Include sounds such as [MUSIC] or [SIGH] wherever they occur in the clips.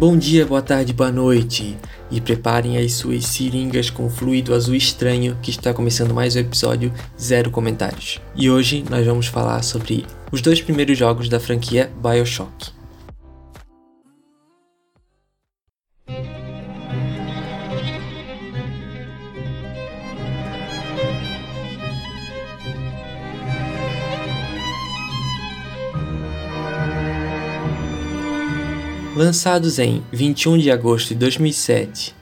Bom dia, boa tarde, boa noite. E preparem as suas seringas com fluido azul estranho que está começando mais um episódio Zero Comentários. E hoje nós vamos falar sobre os dois primeiros jogos da franquia BioShock. Lançados em 21 de agosto de 2007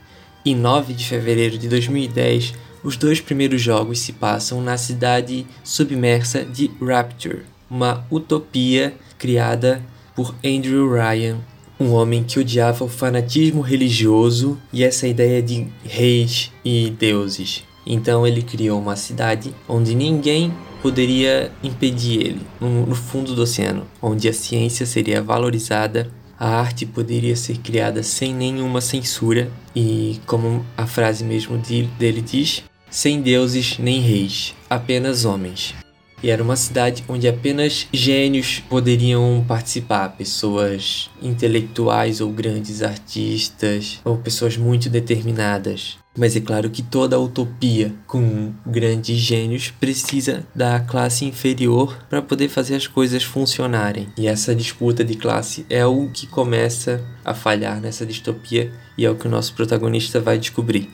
e 9 de fevereiro de 2010, os dois primeiros jogos se passam na cidade submersa de Rapture, uma utopia criada por Andrew Ryan, um homem que odiava o fanatismo religioso e essa ideia de reis e deuses. Então ele criou uma cidade onde ninguém poderia impedir ele, no fundo do oceano, onde a ciência seria valorizada a arte poderia ser criada sem nenhuma censura e, como a frase mesmo dele diz, sem deuses nem reis, apenas homens. E era uma cidade onde apenas gênios poderiam participar, pessoas intelectuais ou grandes artistas, ou pessoas muito determinadas. Mas é claro que toda utopia com grandes gênios precisa da classe inferior para poder fazer as coisas funcionarem. E essa disputa de classe é o que começa a falhar nessa distopia e é o que o nosso protagonista vai descobrir.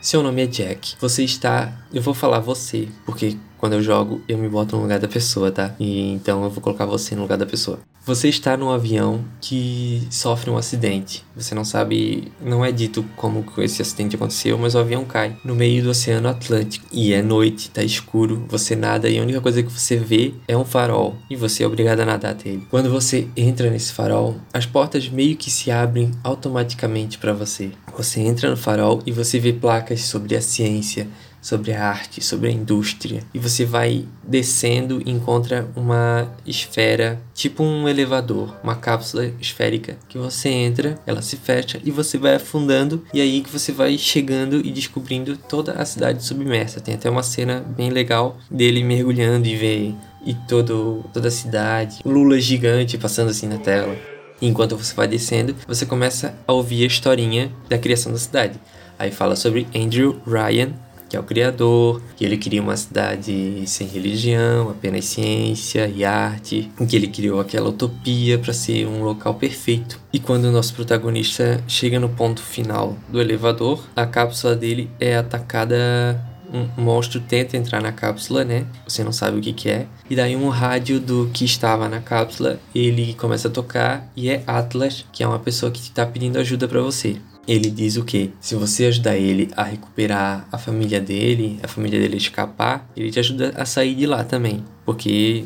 Seu nome é Jack. Você está. Eu vou falar você, porque quando eu jogo eu me boto no lugar da pessoa, tá? E então eu vou colocar você no lugar da pessoa. Você está num avião que sofre um acidente. Você não sabe, não é dito como esse acidente aconteceu, mas o avião cai no meio do Oceano Atlântico. E é noite, tá escuro, você nada e a única coisa que você vê é um farol e você é obrigado a nadar até ele. Quando você entra nesse farol, as portas meio que se abrem automaticamente para você. Você entra no farol e você vê placas sobre a ciência, sobre a arte, sobre a indústria. E você vai descendo e encontra uma esfera, tipo um elevador, uma cápsula esférica que você entra, ela se fecha e você vai afundando e aí que você vai chegando e descobrindo toda a cidade submersa. Tem até uma cena bem legal dele mergulhando e ver e todo toda a cidade, Lula gigante passando assim na tela. Enquanto você vai descendo, você começa a ouvir a historinha da criação da cidade. Aí fala sobre Andrew Ryan, que é o criador, que ele cria uma cidade sem religião, apenas ciência e arte, em que ele criou aquela utopia para ser um local perfeito. E quando o nosso protagonista chega no ponto final do elevador, a cápsula dele é atacada um monstro tenta entrar na cápsula, né? Você não sabe o que, que é. E daí um rádio do que estava na cápsula, ele começa a tocar e é Atlas, que é uma pessoa que está pedindo ajuda para você ele diz o que? Se você ajudar ele a recuperar a família dele, a família dele escapar, ele te ajuda a sair de lá também. Porque,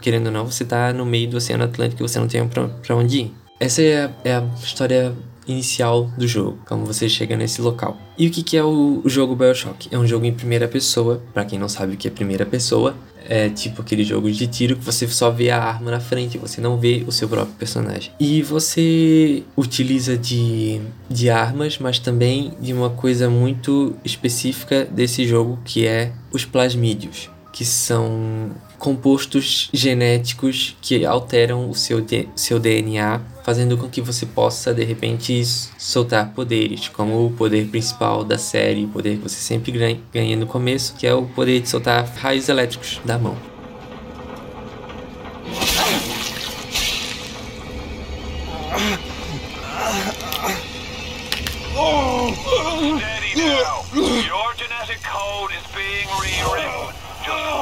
querendo ou não, você tá no meio do Oceano Atlântico e você não tem pra, pra onde ir. Essa é a, é a história inicial do jogo, como você chega nesse local. E o que, que é o, o jogo Bioshock? É um jogo em primeira pessoa, para quem não sabe o que é primeira pessoa, é tipo aquele jogo de tiro que você só vê a arma na frente, você não vê o seu próprio personagem. E você utiliza de, de armas, mas também de uma coisa muito específica desse jogo que é os plasmídios, que são compostos genéticos que alteram o seu, seu DNA, fazendo com que você possa de repente soltar poderes, como o poder principal da série, o poder que você sempre ganha no começo, que é o poder de soltar raios elétricos da mão. Now. Your genetic code is being rewritten. Just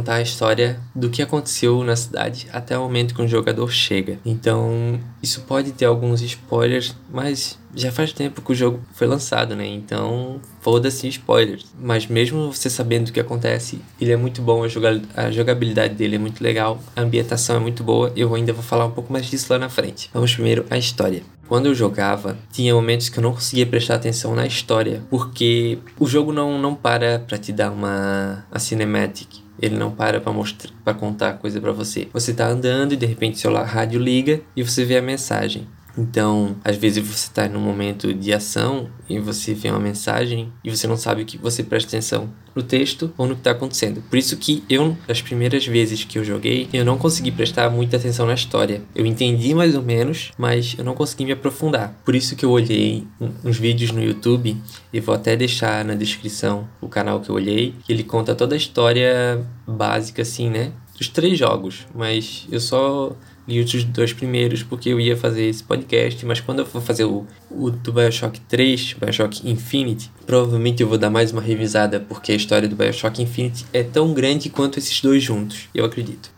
contar a história do que aconteceu na cidade até o momento que um jogador chega. Então, isso pode ter alguns spoilers, mas já faz tempo que o jogo foi lançado, né? Então, foda-se spoilers. Mas mesmo você sabendo o que acontece, ele é muito bom, a jogabilidade dele é muito legal, a ambientação é muito boa. Eu ainda vou falar um pouco mais disso lá na frente. Vamos primeiro à história. Quando eu jogava, tinha momentos que eu não conseguia prestar atenção na história, porque o jogo não, não para pra te dar uma a cinematic. Ele não para para mostrar, para contar coisa para você. Você tá andando e de repente seu rádio liga e você vê a mensagem. Então, às vezes você está num momento de ação e você vê uma mensagem e você não sabe o que você presta atenção no texto ou no que está acontecendo. Por isso que eu, as primeiras vezes que eu joguei, eu não consegui prestar muita atenção na história. Eu entendi mais ou menos, mas eu não consegui me aprofundar. Por isso que eu olhei uns vídeos no YouTube e vou até deixar na descrição o canal que eu olhei, que ele conta toda a história básica assim, né? Dos três jogos, mas eu só li os dois primeiros porque eu ia fazer esse podcast, mas quando eu for fazer o, o do Bioshock 3, Bioshock Infinite, provavelmente eu vou dar mais uma revisada porque a história do Bioshock Infinite é tão grande quanto esses dois juntos, eu acredito.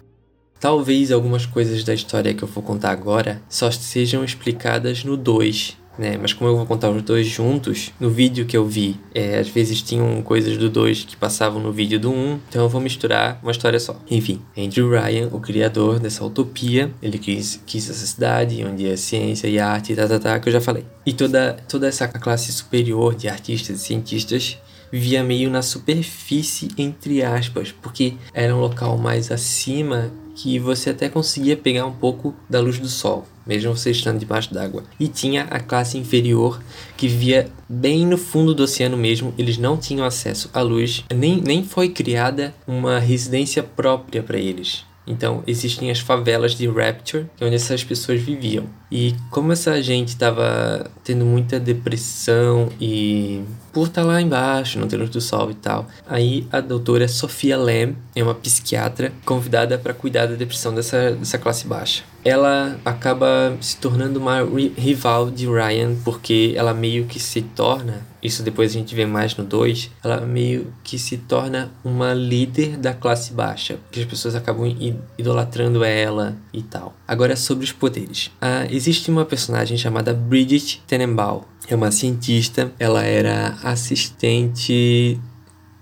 Talvez algumas coisas da história que eu vou contar agora só sejam explicadas no 2, né? Mas como eu vou contar os dois juntos, no vídeo que eu vi, é, às vezes tinham coisas do 2 que passavam no vídeo do 1, um, então eu vou misturar uma história só. Enfim, Andrew Ryan, o criador dessa utopia, ele quis, quis essa cidade onde é ciência e arte, tá, tá, tá, que eu já falei. E toda, toda essa classe superior de artistas e cientistas vivia meio na superfície, entre aspas, porque era um local mais acima que você até conseguia pegar um pouco da luz do sol, mesmo você estando debaixo d'água. E tinha a classe inferior que vivia bem no fundo do oceano mesmo, eles não tinham acesso à luz, nem, nem foi criada uma residência própria para eles. Então, existem as favelas de Rapture, que é onde essas pessoas viviam. E como essa gente estava tendo muita depressão e por estar tá lá embaixo, não ter luz do sol e tal, aí a doutora Sofia Lam é uma psiquiatra convidada para cuidar da depressão dessa, dessa classe baixa. Ela acaba se tornando uma rival de Ryan porque ela meio que se torna isso depois a gente vê mais no 2, ela meio que se torna uma líder da classe baixa, que as pessoas acabam idolatrando ela e tal. Agora sobre os poderes. Ah, existe uma personagem chamada Bridget Tenenbaum. É uma cientista, ela era assistente.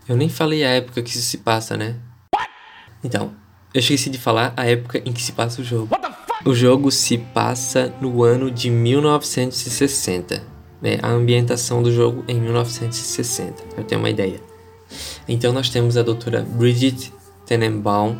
Eu nem falei a época que isso se passa, né? Então, eu esqueci de falar a época em que se passa o jogo. O jogo se passa no ano de 1960 né, a ambientação do jogo em 1960, eu tenho uma ideia. Então nós temos a doutora Bridget Tenenbaum,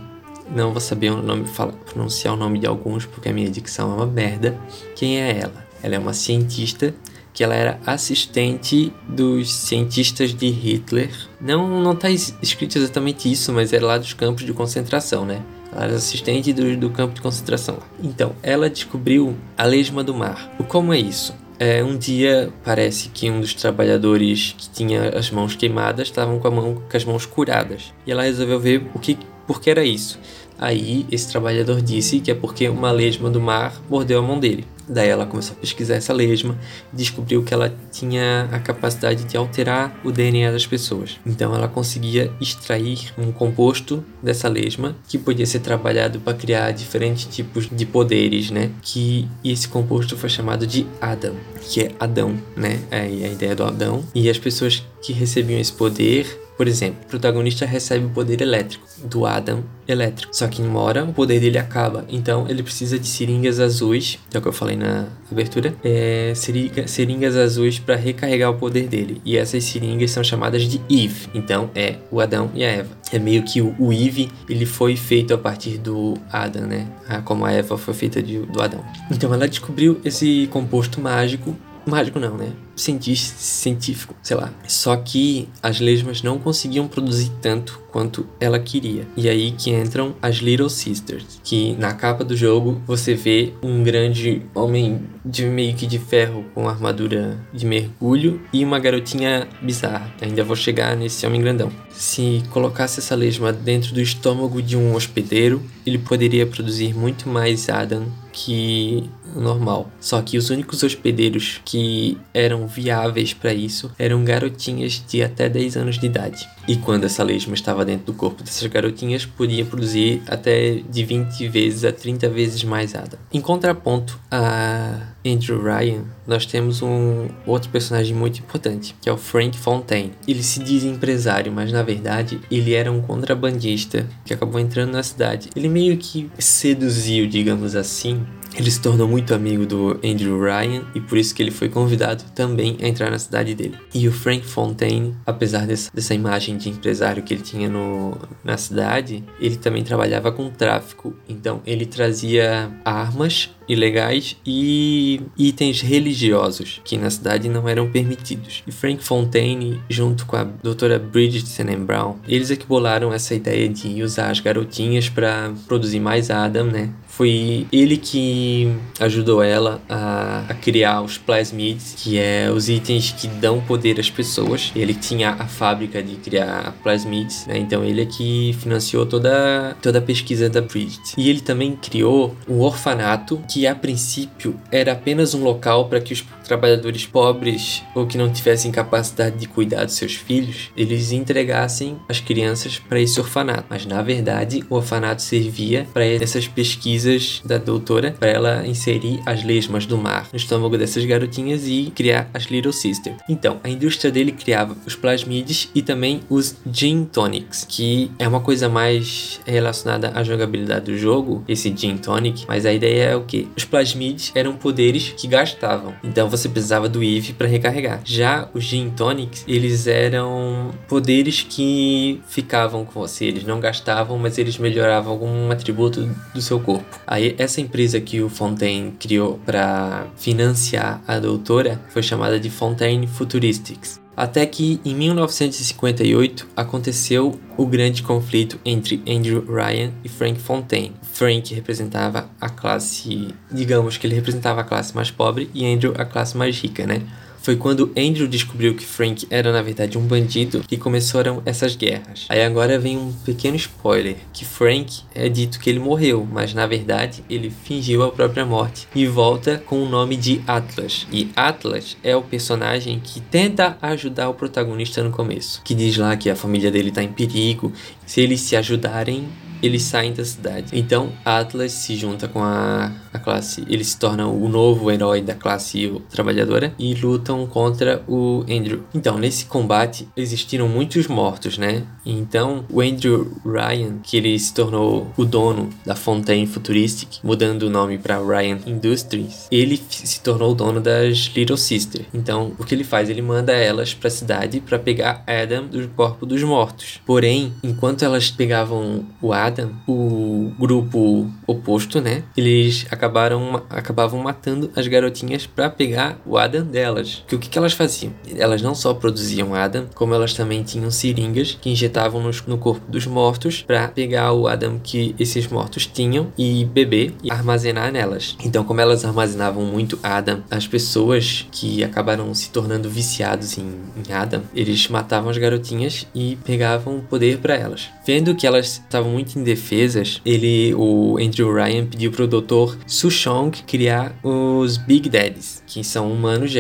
não vou saber o nome, fala, pronunciar o nome de alguns porque a minha dicção é uma merda. Quem é ela? Ela é uma cientista que ela era assistente dos cientistas de Hitler. Não não está escrito exatamente isso, mas é lá dos campos de concentração, né? Ela era assistente do, do campo de concentração. Então, ela descobriu a lesma do mar. O como é isso? É, um dia parece que um dos trabalhadores que tinha as mãos queimadas estavam com, mão, com as mãos curadas. E ela resolveu ver o que, por que era isso. Aí esse trabalhador disse que é porque uma lesma do mar mordeu a mão dele. Daí ela começou a pesquisar essa lesma e descobriu que ela tinha a capacidade de alterar o DNA das pessoas. Então ela conseguia extrair um composto dessa lesma que podia ser trabalhado para criar diferentes tipos de poderes, né? Que esse composto foi chamado de Adam, que é Adão, né? É a ideia do Adão. E as pessoas que recebiam esse poder por exemplo, o protagonista recebe o poder elétrico do Adam elétrico. Só que em uma hora o poder dele acaba. Então ele precisa de seringas azuis, é o que eu falei na abertura. É, seringa, seringas azuis para recarregar o poder dele. E essas seringas são chamadas de Eve. Então é o Adão e a Eva. É meio que o, o Eve ele foi feito a partir do Adam, né? Ah, como a Eva foi feita de, do Adão. Então ela descobriu esse composto mágico mágico não, né? científico, sei lá. Só que as lesmas não conseguiam produzir tanto quanto ela queria. E aí que entram as Little Sisters, que na capa do jogo você vê um grande homem de meio que de ferro com armadura de mergulho e uma garotinha bizarra. Ainda vou chegar nesse homem grandão. Se colocasse essa lesma dentro do estômago de um hospedeiro, ele poderia produzir muito mais Adam que normal. Só que os únicos hospedeiros que eram viáveis para isso eram garotinhas de até 10 anos de idade. E quando essa lesma estava dentro do corpo dessas garotinhas, podia produzir até de 20 vezes a 30 vezes mais Ada. Em contraponto a Andrew Ryan, nós temos um outro personagem muito importante, que é o Frank Fontaine. Ele se diz empresário, mas na verdade ele era um contrabandista que acabou entrando na cidade. Ele meio que seduziu, digamos assim, Ele se tornou muito amigo do Andrew Ryan e por isso que ele foi convidado também a entrar na cidade dele. E o Frank Fontaine, apesar dessa, dessa imagem de empresário que ele tinha no, na cidade, ele também trabalhava com tráfico. Então ele trazia armas ilegais e itens religiosos que na cidade não eram permitidos. E Frank Fontaine, junto com a doutora Bridget Brown, eles é que bolaram essa ideia de usar as garotinhas para produzir mais Adam, né? Foi ele que ajudou ela a, a, criar os plasmids, que é os itens que dão poder às pessoas. Ele tinha a fábrica de criar plasmids, né? Então ele é que financiou toda, toda a pesquisa da Bridget. E ele também criou um orfanato que a princípio era apenas um local para que os trabalhadores pobres ou que não tivessem capacidade de cuidar dos seus filhos, eles entregassem as crianças para esse orfanato. Mas na verdade, o orfanato servia para essas pesquisas da doutora, para ela inserir as lesmas do mar no estômago dessas garotinhas e criar as Little Sister. Então, a indústria dele criava os plasmides e também os gin tonics, que é uma coisa mais relacionada à jogabilidade do jogo, esse gin tonic, mas a ideia é o que? Os plasmides eram poderes que gastavam. Então você precisava do Eve para recarregar. Já os Gin Tonics, eles eram poderes que ficavam com você. Eles não gastavam, mas eles melhoravam algum atributo do seu corpo. Aí essa empresa que o Fontaine criou para financiar a doutora foi chamada de Fontaine Futuristics. Até que em 1958 aconteceu o grande conflito entre Andrew Ryan e Frank Fontaine. Frank representava a classe, digamos que ele representava a classe mais pobre e Andrew a classe mais rica, né? Foi quando Andrew descobriu que Frank era na verdade um bandido que começaram essas guerras. Aí agora vem um pequeno spoiler, que Frank é dito que ele morreu, mas na verdade ele fingiu a própria morte e volta com o nome de Atlas. E Atlas é o personagem que tenta ajudar o protagonista no começo, que diz lá que a família dele está em perigo, se eles se ajudarem, eles saem da cidade. Então Atlas se junta com a, a classe, ele se torna o novo herói da classe trabalhadora e lutam contra o Andrew. Então nesse combate existiram muitos mortos, né? Então o Andrew Ryan, que ele se tornou o dono da Fontaine Futuristic, mudando o nome para Ryan Industries, ele se tornou o dono das Little Sister. Então o que ele faz? Ele manda elas para a cidade para pegar Adam do corpo dos mortos. Porém, enquanto elas pegavam o Adam Adam, o grupo oposto, né? Eles acabaram acabavam matando as garotinhas para pegar o Adam delas. Que o que, que elas faziam? Elas não só produziam Adam, como elas também tinham seringas que injetavam no, no corpo dos mortos para pegar o Adam que esses mortos tinham e beber e armazenar nelas. Então, como elas armazenavam muito Adam, as pessoas que acabaram se tornando viciados em, em Adam, eles matavam as garotinhas e pegavam poder para elas. Vendo que elas estavam muito indefesas, ele, o Andrew Ryan pediu pro Dr. Sushong criar os Big Daddies, que são humanos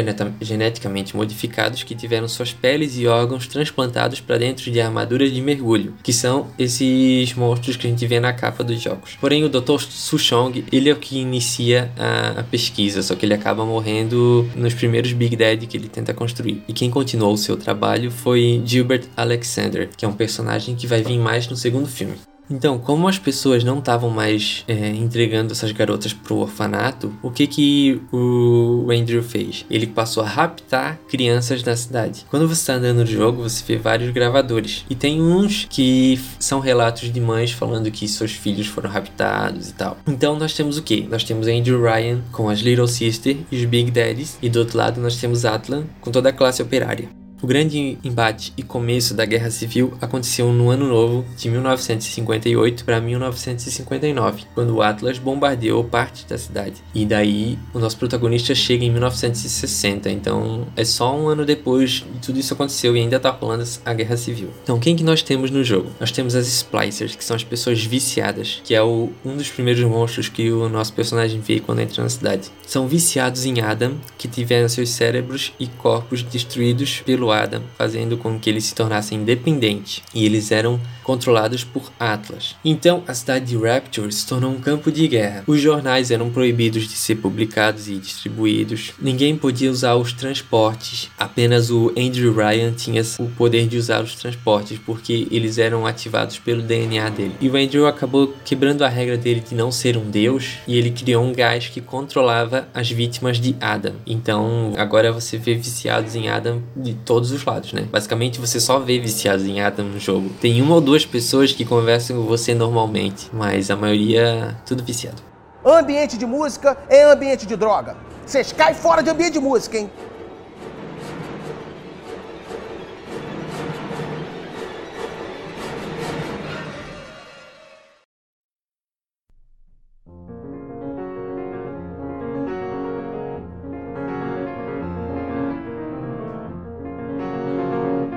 geneticamente modificados que tiveram suas peles e órgãos transplantados para dentro de armaduras de mergulho, que são esses monstros que a gente vê na capa dos jogos. Porém, o Dr. Sushong, ele é o que inicia a, a pesquisa, só que ele acaba morrendo nos primeiros Big Daddy que ele tenta construir. E quem continuou o seu trabalho foi Gilbert Alexander, que é um personagem que vai vir mais no segundo filme. Então, como as pessoas não estavam mais é, entregando essas garotas pro orfanato, o que que o Andrew fez? Ele passou a raptar crianças na cidade. Quando você está andando no jogo, você vê vários gravadores. E tem uns que são relatos de mães falando que seus filhos foram raptados e tal. Então nós temos o que? Nós temos Andrew Ryan com as Little Sister e os Big Daddies. E do outro lado nós temos Atlan com toda a classe operária. O grande embate e começo da Guerra Civil aconteceu no ano novo de 1958 para 1959, quando o Atlas bombardeou parte da cidade. E daí o nosso protagonista chega em 1960, então é só um ano depois de tudo isso aconteceu e ainda tá rolando a Guerra Civil. Então quem que nós temos no jogo? Nós temos as Splicers, que são as pessoas viciadas, que é o, um dos primeiros monstros que o nosso personagem vê quando entra na cidade. São viciados em Adam, que tiveram seus cérebros e corpos destruídos pelo Adam, fazendo com que eles se tornassem independentes, e eles eram controlados por Atlas. Então, a cidade de Rapture se tornou um campo de guerra. Os jornais eram proibidos de ser publicados e distribuídos. Ninguém podia usar os transportes. Apenas o Andrew Ryan tinha o poder de usar os transportes porque eles eram ativados pelo DNA dele. E o Andrew acabou quebrando a regra dele de não ser um deus e ele criou um gás que controlava as vítimas de Adam. Então, agora você vê viciados em Adam de todos os lados, né? Basicamente, você só vê viciados em Adam no jogo. Tem uma ou duas pessoas que conversam com você normalmente, mas a maioria tudo viciado. Ambiente de música é ambiente de droga. Vocês caem fora de ambiente de música, hein?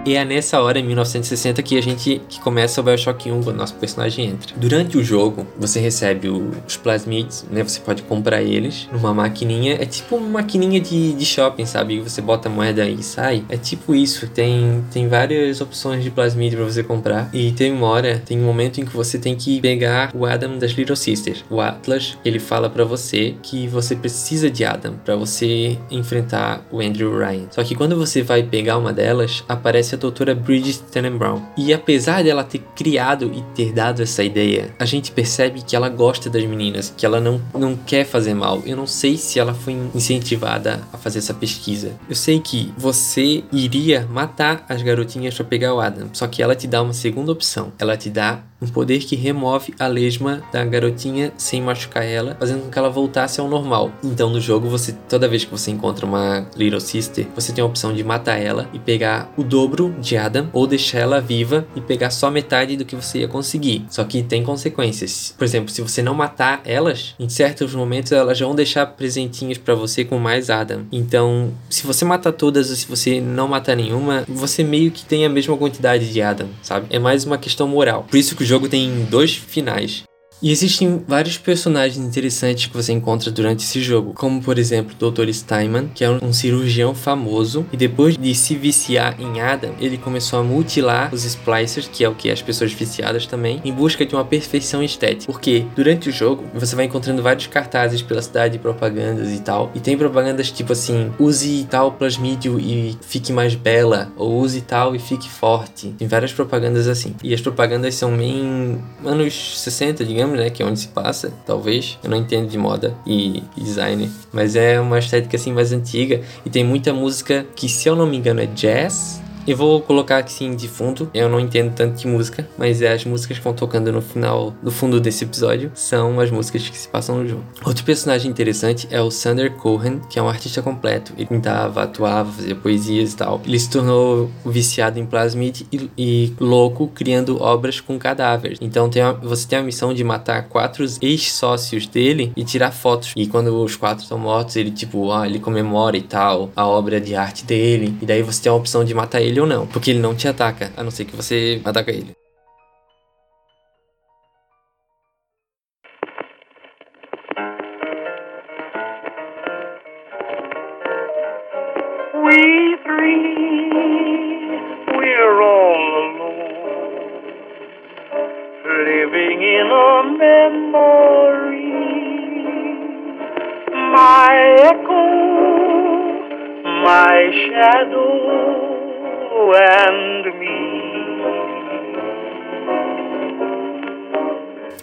E é nessa hora, em 1960, que a gente que começa o Bioshock 1, quando nosso personagem entra. Durante o jogo, você recebe os plasmids, né? Você pode comprar eles numa maquininha. É tipo uma maquininha de, de shopping, sabe? Você bota a moeda e sai. É tipo isso. Tem, tem várias opções de plasmid para você comprar. E tem uma hora, tem um momento em que você tem que pegar o Adam das Little Sisters. O Atlas, ele fala para você que você precisa de Adam para você enfrentar o Andrew Ryan. Só que quando você vai pegar uma delas, aparece a doutora Bridget Tenenbaum. E apesar dela ter criado e ter dado essa ideia, a gente percebe que ela gosta das meninas, que ela não, não quer fazer mal. Eu não sei se ela foi incentivada a fazer essa pesquisa. Eu sei que você iria matar as garotinhas para pegar o Adam, só que ela te dá uma segunda opção. Ela te dá um poder que remove a lesma da garotinha sem machucar ela, fazendo com que ela voltasse ao normal. Então no jogo você toda vez que você encontra uma Little Sister, você tem a opção de matar ela e pegar o dobro de Adam ou deixar ela viva e pegar só metade do que você ia conseguir. Só que tem consequências. Por exemplo, se você não matar elas, em certos momentos elas vão deixar presentinhos para você com mais Adam. Então, se você matar todas ou se você não matar nenhuma, você meio que tem a mesma quantidade de Adam, sabe? É mais uma questão moral. Por isso que o jogo tem dois finais. E existem vários personagens interessantes que você encontra durante esse jogo, como por exemplo o Dr. Steinman, que é um cirurgião famoso, e depois de se viciar em Adam, ele começou a mutilar os splicers, que é o que as pessoas viciadas também, em busca de uma perfeição estética. Porque durante o jogo você vai encontrando vários cartazes pela cidade, propagandas e tal, e tem propagandas tipo assim: use tal plasmídio e fique mais bela, ou use tal e fique forte. Tem várias propagandas assim. E as propagandas são bem anos 60, digamos né? Que é onde se passa, talvez. Eu não entendo de moda e design, mas é uma estética assim mais antiga e tem muita música que, se eu não me engano, é jazz eu vou colocar aqui sim de fundo. Eu não entendo tanto de música, mas é as músicas que vão tocando no final, no fundo desse episódio, são as músicas que se passam no jogo. Outro personagem interessante é o Sander Cohen, que é um artista completo. Ele pintava, atuava, fazia poesias e tal. Ele se tornou viciado em plasmid e, e louco, criando obras com cadáveres. Então tem uma, você tem a missão de matar quatro ex-sócios dele e tirar fotos. E quando os quatro estão mortos, ele tipo, ah, ele comemora e tal a obra de arte dele. E daí você tem a opção de matar ele ele ou não, porque ele não te ataca, a não ser que você ataca ele. We three, we're all alone, living in a memory. My echo, my shadow. And me.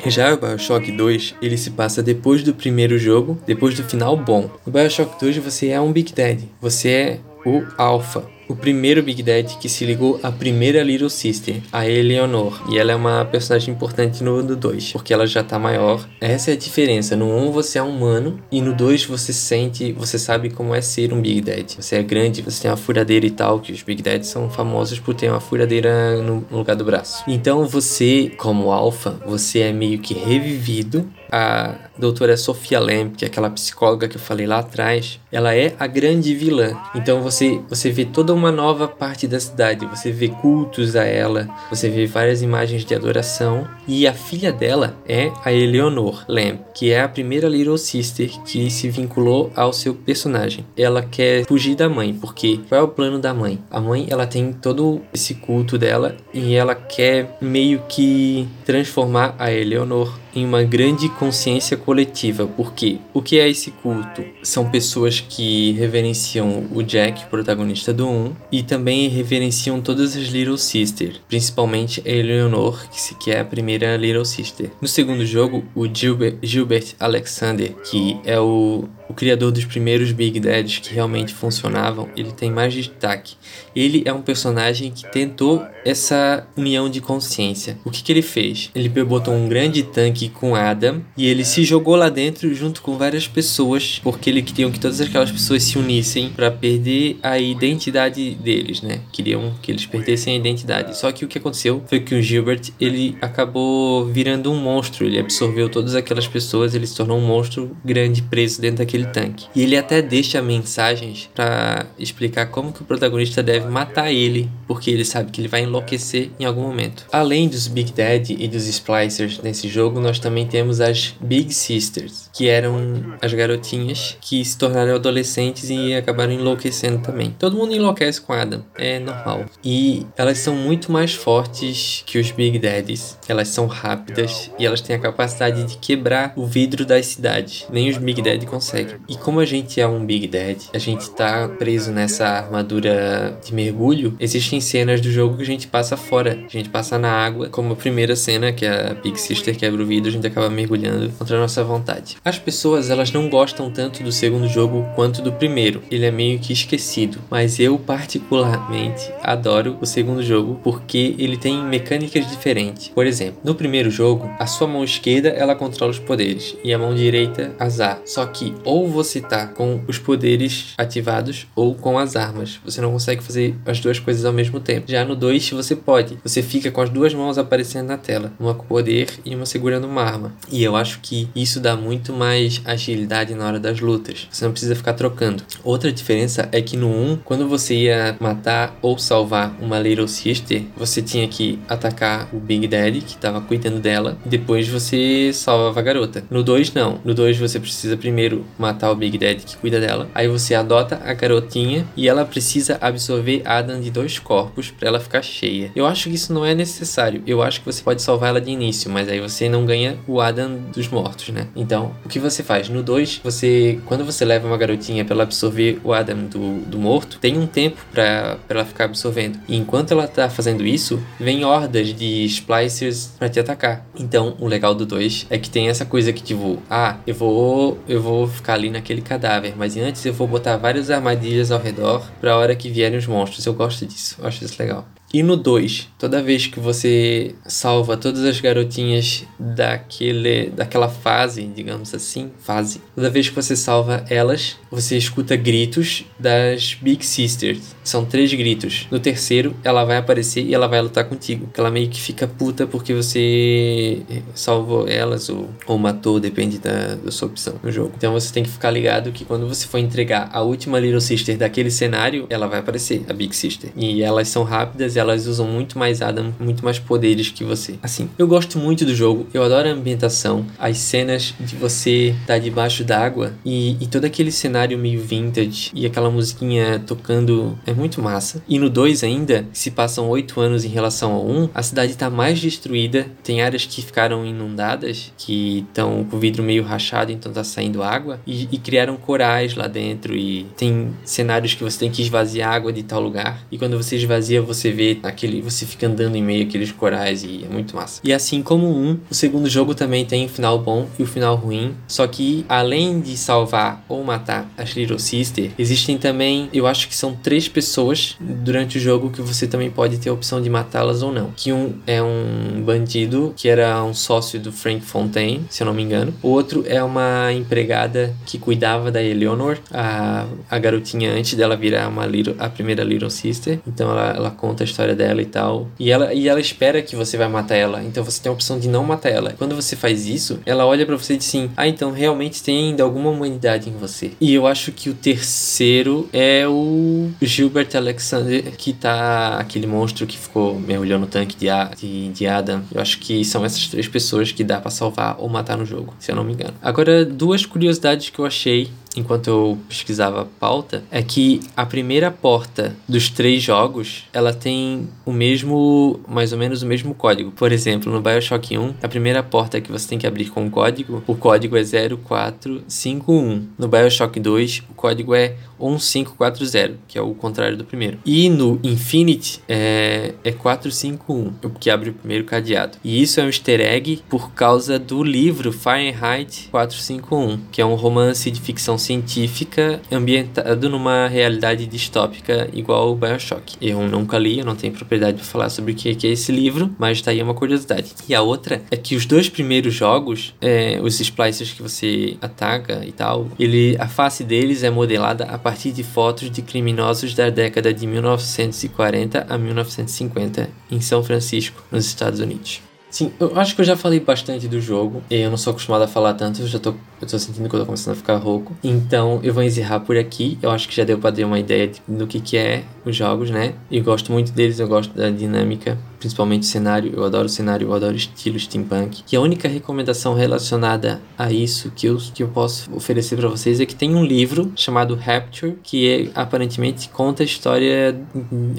Já o Bioshock 2, ele se passa depois do primeiro jogo, depois do final bom. No Bioshock 2 você é um Big Daddy, você é o Alpha, o primeiro Big Daddy que se ligou à primeira Little Sister, a Eleanor. E ela é uma personagem importante no 2, porque ela já tá maior. Essa é a diferença. No 1 um, você é humano e no 2 você sente, você sabe como é ser um Big Daddy. Você é grande, você tem uma furadeira e tal, que os Big Daddies são famosos por ter uma furadeira no, lugar do braço. Então você, como alfa, você é meio que revivido a doutora Sofia Lamb, que é aquela psicóloga que eu falei lá atrás, ela é a grande vilã. Então você, você vê toda uma nova parte da cidade, você vê cultos a ela, você vê várias imagens de adoração. E a filha dela é a Eleanor Lamb, que é a primeira Little Sister que se vinculou ao seu personagem. Ela quer fugir da mãe, porque qual é o plano da mãe? A mãe ela tem todo esse culto dela e ela quer meio que transformar a Eleanor em uma grande consciência coletiva, porque o que é esse culto? São pessoas que reverenciam o Jack, protagonista do 1, e também reverenciam todas as Little Sisters, principalmente a Eleanor, que é a primeira Little Sister. No segundo jogo, o Gilbert, Gilbert Alexander, que é o o criador dos primeiros Big Dads que realmente funcionavam, ele tem mais destaque. Ele é um personagem que tentou essa união de consciência. O que, que ele fez? Ele botou um grande tanque com Adam e ele se jogou lá dentro junto com várias pessoas, porque ele queria que todas aquelas pessoas se unissem para perder a identidade deles, né? Queriam que eles perdessem a identidade. Só que o que aconteceu foi que o Gilbert ele acabou virando um monstro. Ele absorveu todas aquelas pessoas, ele se tornou um monstro grande preso dentro daquele tanque. E ele até deixa mensagens para explicar como que o protagonista deve matar ele, porque ele sabe que ele vai enlouquecer em algum momento. Além dos Big Daddy e dos Splicers nesse jogo, nós também temos as Big Sisters, que eram as garotinhas que se tornaram adolescentes e acabaram enlouquecendo também. Todo mundo enlouquece com Adam, é normal. E elas são muito mais fortes que os Big Daddies. Elas são rápidas e elas têm a capacidade de quebrar o vidro das cidades. Nem os Big Daddy conseguem. E como a gente é um Big Dad, a gente tá preso nessa armadura de mergulho, existem cenas do jogo que a gente passa fora. A gente passa na água, como a primeira cena, que a Big Sister quebra o vidro, a gente acaba mergulhando contra a nossa vontade. As pessoas, elas não gostam tanto do segundo jogo quanto do primeiro. Ele é meio que esquecido, mas eu particularmente adoro o segundo jogo porque ele tem mecânicas diferentes. Por exemplo, no primeiro jogo, a sua mão esquerda ela controla os poderes e a mão direita azar. Só que ou ou você tá com os poderes ativados ou com as armas. Você não consegue fazer as duas coisas ao mesmo tempo. Já no 2 você pode. Você fica com as duas mãos aparecendo na tela, uma com poder e uma segurando uma arma. E eu acho que isso dá muito mais agilidade na hora das lutas. Você não precisa ficar trocando. Outra diferença é que no 1, quando você ia matar ou salvar uma Little Sister, você tinha que atacar o Big Daddy, que estava cuidando dela, depois você salvava a garota. No 2 não. No 2 você precisa primeiro matar o Big Daddy que cuida dela. Aí você adota a garotinha e ela precisa absorver Adam de dois corpos para ela ficar cheia. Eu acho que isso não é necessário. Eu acho que você pode salvar ela de início, mas aí você não ganha o Adam dos mortos, né? Então, o que você faz? No 2, você quando você leva uma garotinha para ela absorver o Adam do, do morto, tem um tempo para ela ficar absorvendo. E enquanto ela tá fazendo isso, vem hordas de splicers para te atacar. Então, o legal do 2 é que tem essa coisa que tipo, ah, eu vou eu vou ficar ali naquele cadáver, mas antes eu vou botar várias armadilhas ao redor para a hora que vierem os monstros. Eu gosto disso, eu acho isso legal. E no 2, toda vez que você salva todas as garotinhas daquele, daquela fase, digamos assim, fase, toda vez que você salva elas, você escuta gritos das Big Sisters. São três gritos. No terceiro, ela vai aparecer e ela vai lutar contigo. Ela meio que fica puta porque você salvou elas ou, ou matou, depende da, da sua opção no jogo. Então você tem que ficar ligado que quando você for entregar a última Little Sister daquele cenário, ela vai aparecer, a Big Sister. E elas são rápidas elas usam muito mais Adam, muito mais poderes que você. Assim, eu gosto muito do jogo, eu adoro a ambientação, as cenas de você estar tá debaixo d'água e, e todo aquele cenário meio vintage e aquela musiquinha tocando é muito massa. E no 2 ainda, se passam 8 anos em relação ao 1, um, a cidade está mais destruída, tem áreas que ficaram inundadas, que estão com o vidro meio rachado, então tá saindo água, e, e criaram corais lá dentro e tem cenários que você tem que esvaziar água de tal lugar, e quando você esvazia você vê aquele você fica andando em meio àqueles corais e é muito massa. E assim como um, o segundo jogo também tem o um final bom e o um final ruim, só que além de salvar ou matar as Little Sister, existem também, eu acho que são três pessoas durante o jogo que você também pode ter a opção de matá-las ou não. Que um é um bandido que era um sócio do Frank Fontaine, se eu não me engano. O outro é uma empregada que cuidava da Eleanor, a, a garotinha antes dela virar uma little, a primeira Little Sister. Então ela, ela conta a história história dela e tal. E ela, e ela espera que você vai matar ela. Então você tem a opção de não matar ela. Quando você faz isso, ela olha para você e diz assim: Ah, então realmente tem ainda alguma humanidade em você. E eu acho que o terceiro é o Gilbert Alexander, que tá aquele monstro que ficou mergulhando no tanque de, de, de Adam. Eu acho que são essas três pessoas que dá para salvar ou matar no jogo, se eu não me engano. Agora, duas curiosidades que eu achei enquanto eu pesquisava a pauta, é que a primeira porta dos três jogos, ela tem o mesmo, mais ou menos o mesmo código. Por exemplo, no BioShock 1, a primeira porta que você tem que abrir com o código, o código é 0451. No BioShock 2, o código é 1540, que é o contrário do primeiro. E no Infinity é, é 451, o que abre o primeiro cadeado. E isso é um easter egg por causa do livro Fahrenheit 451, que é um romance de ficção científica ambientado numa realidade distópica igual o Bioshock. Eu nunca li, eu não tenho propriedade para falar sobre o que é esse livro, mas tá aí uma curiosidade. E a outra é que os dois primeiros jogos, é, os splicers que você ataca e tal, ele, a face deles é modelada a partir de fotos de criminosos da década de 1940 a 1950 em São Francisco, nos Estados Unidos. Sim, eu acho que eu já falei bastante do jogo. Eu não sou acostumado a falar tanto, eu já tô, eu tô sentindo que eu tô começando a ficar rouco. Então eu vou encerrar por aqui. Eu acho que já deu pra ter uma ideia de, do que, que é os jogos, né? Eu gosto muito deles, eu gosto da dinâmica principalmente cenário. Eu adoro cenário, eu adoro estilo steampunk. E a única recomendação relacionada a isso que eu, que eu posso oferecer para vocês é que tem um livro chamado Rapture, que é, aparentemente conta a história,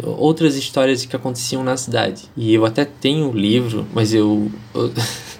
outras histórias que aconteciam na cidade. E eu até tenho o livro, mas eu, eu [LAUGHS]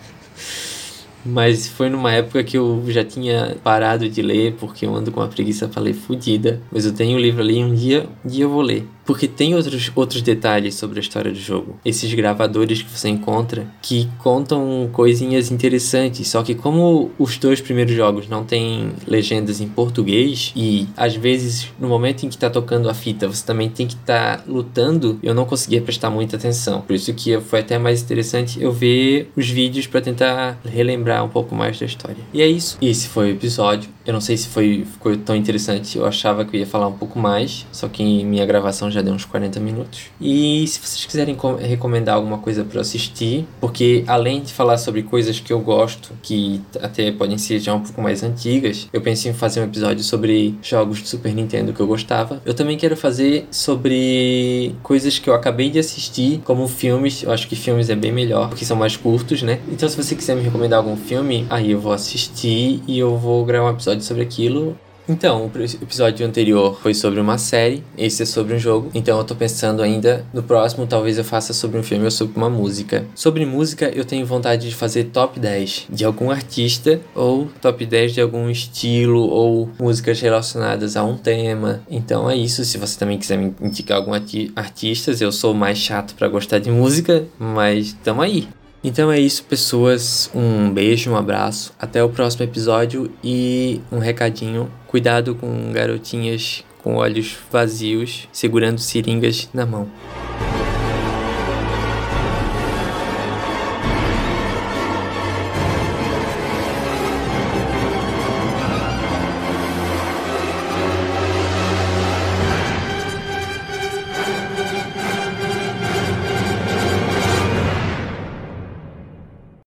Mas foi numa época que eu já tinha parado de ler, porque eu ando com uma preguiça pra ler fodida. Mas eu tenho o livro ali e um dia, um dia eu vou ler. Porque tem outros, outros detalhes sobre a história do jogo. Esses gravadores que você encontra que contam coisinhas interessantes. Só que como os dois primeiros jogos não tem legendas em português e às vezes no momento em que tá tocando a fita você também tem que estar tá lutando, eu não conseguia prestar muita atenção. Por isso que foi até mais interessante eu ver os vídeos para tentar relembrar um pouco mais da história. E é isso. Esse foi o episódio. Eu não sei se foi ficou tão interessante. Eu achava que eu ia falar um pouco mais, só que minha gravação já deu uns 40 minutos. E se vocês quiserem recomendar alguma coisa para assistir, porque além de falar sobre coisas que eu gosto, que até podem ser já um pouco mais antigas, eu pensei em fazer um episódio sobre jogos de Super Nintendo que eu gostava. Eu também quero fazer sobre coisas que eu acabei de assistir, como filmes. Eu acho que filmes é bem melhor, porque são mais curtos, né? Então se você quiser me recomendar algum filme, aí eu vou assistir e eu vou gravar um episódio sobre aquilo então, o episódio anterior foi sobre uma série, esse é sobre um jogo. Então eu tô pensando ainda no próximo, talvez eu faça sobre um filme ou sobre uma música. Sobre música, eu tenho vontade de fazer top 10 de algum artista ou top 10 de algum estilo ou músicas relacionadas a um tema. Então é isso, se você também quiser me indicar algum arti artistas, eu sou mais chato para gostar de música, mas tamo aí. Então é isso, pessoas. Um beijo, um abraço. Até o próximo episódio e um recadinho. Cuidado com garotinhas com olhos vazios segurando seringas na mão.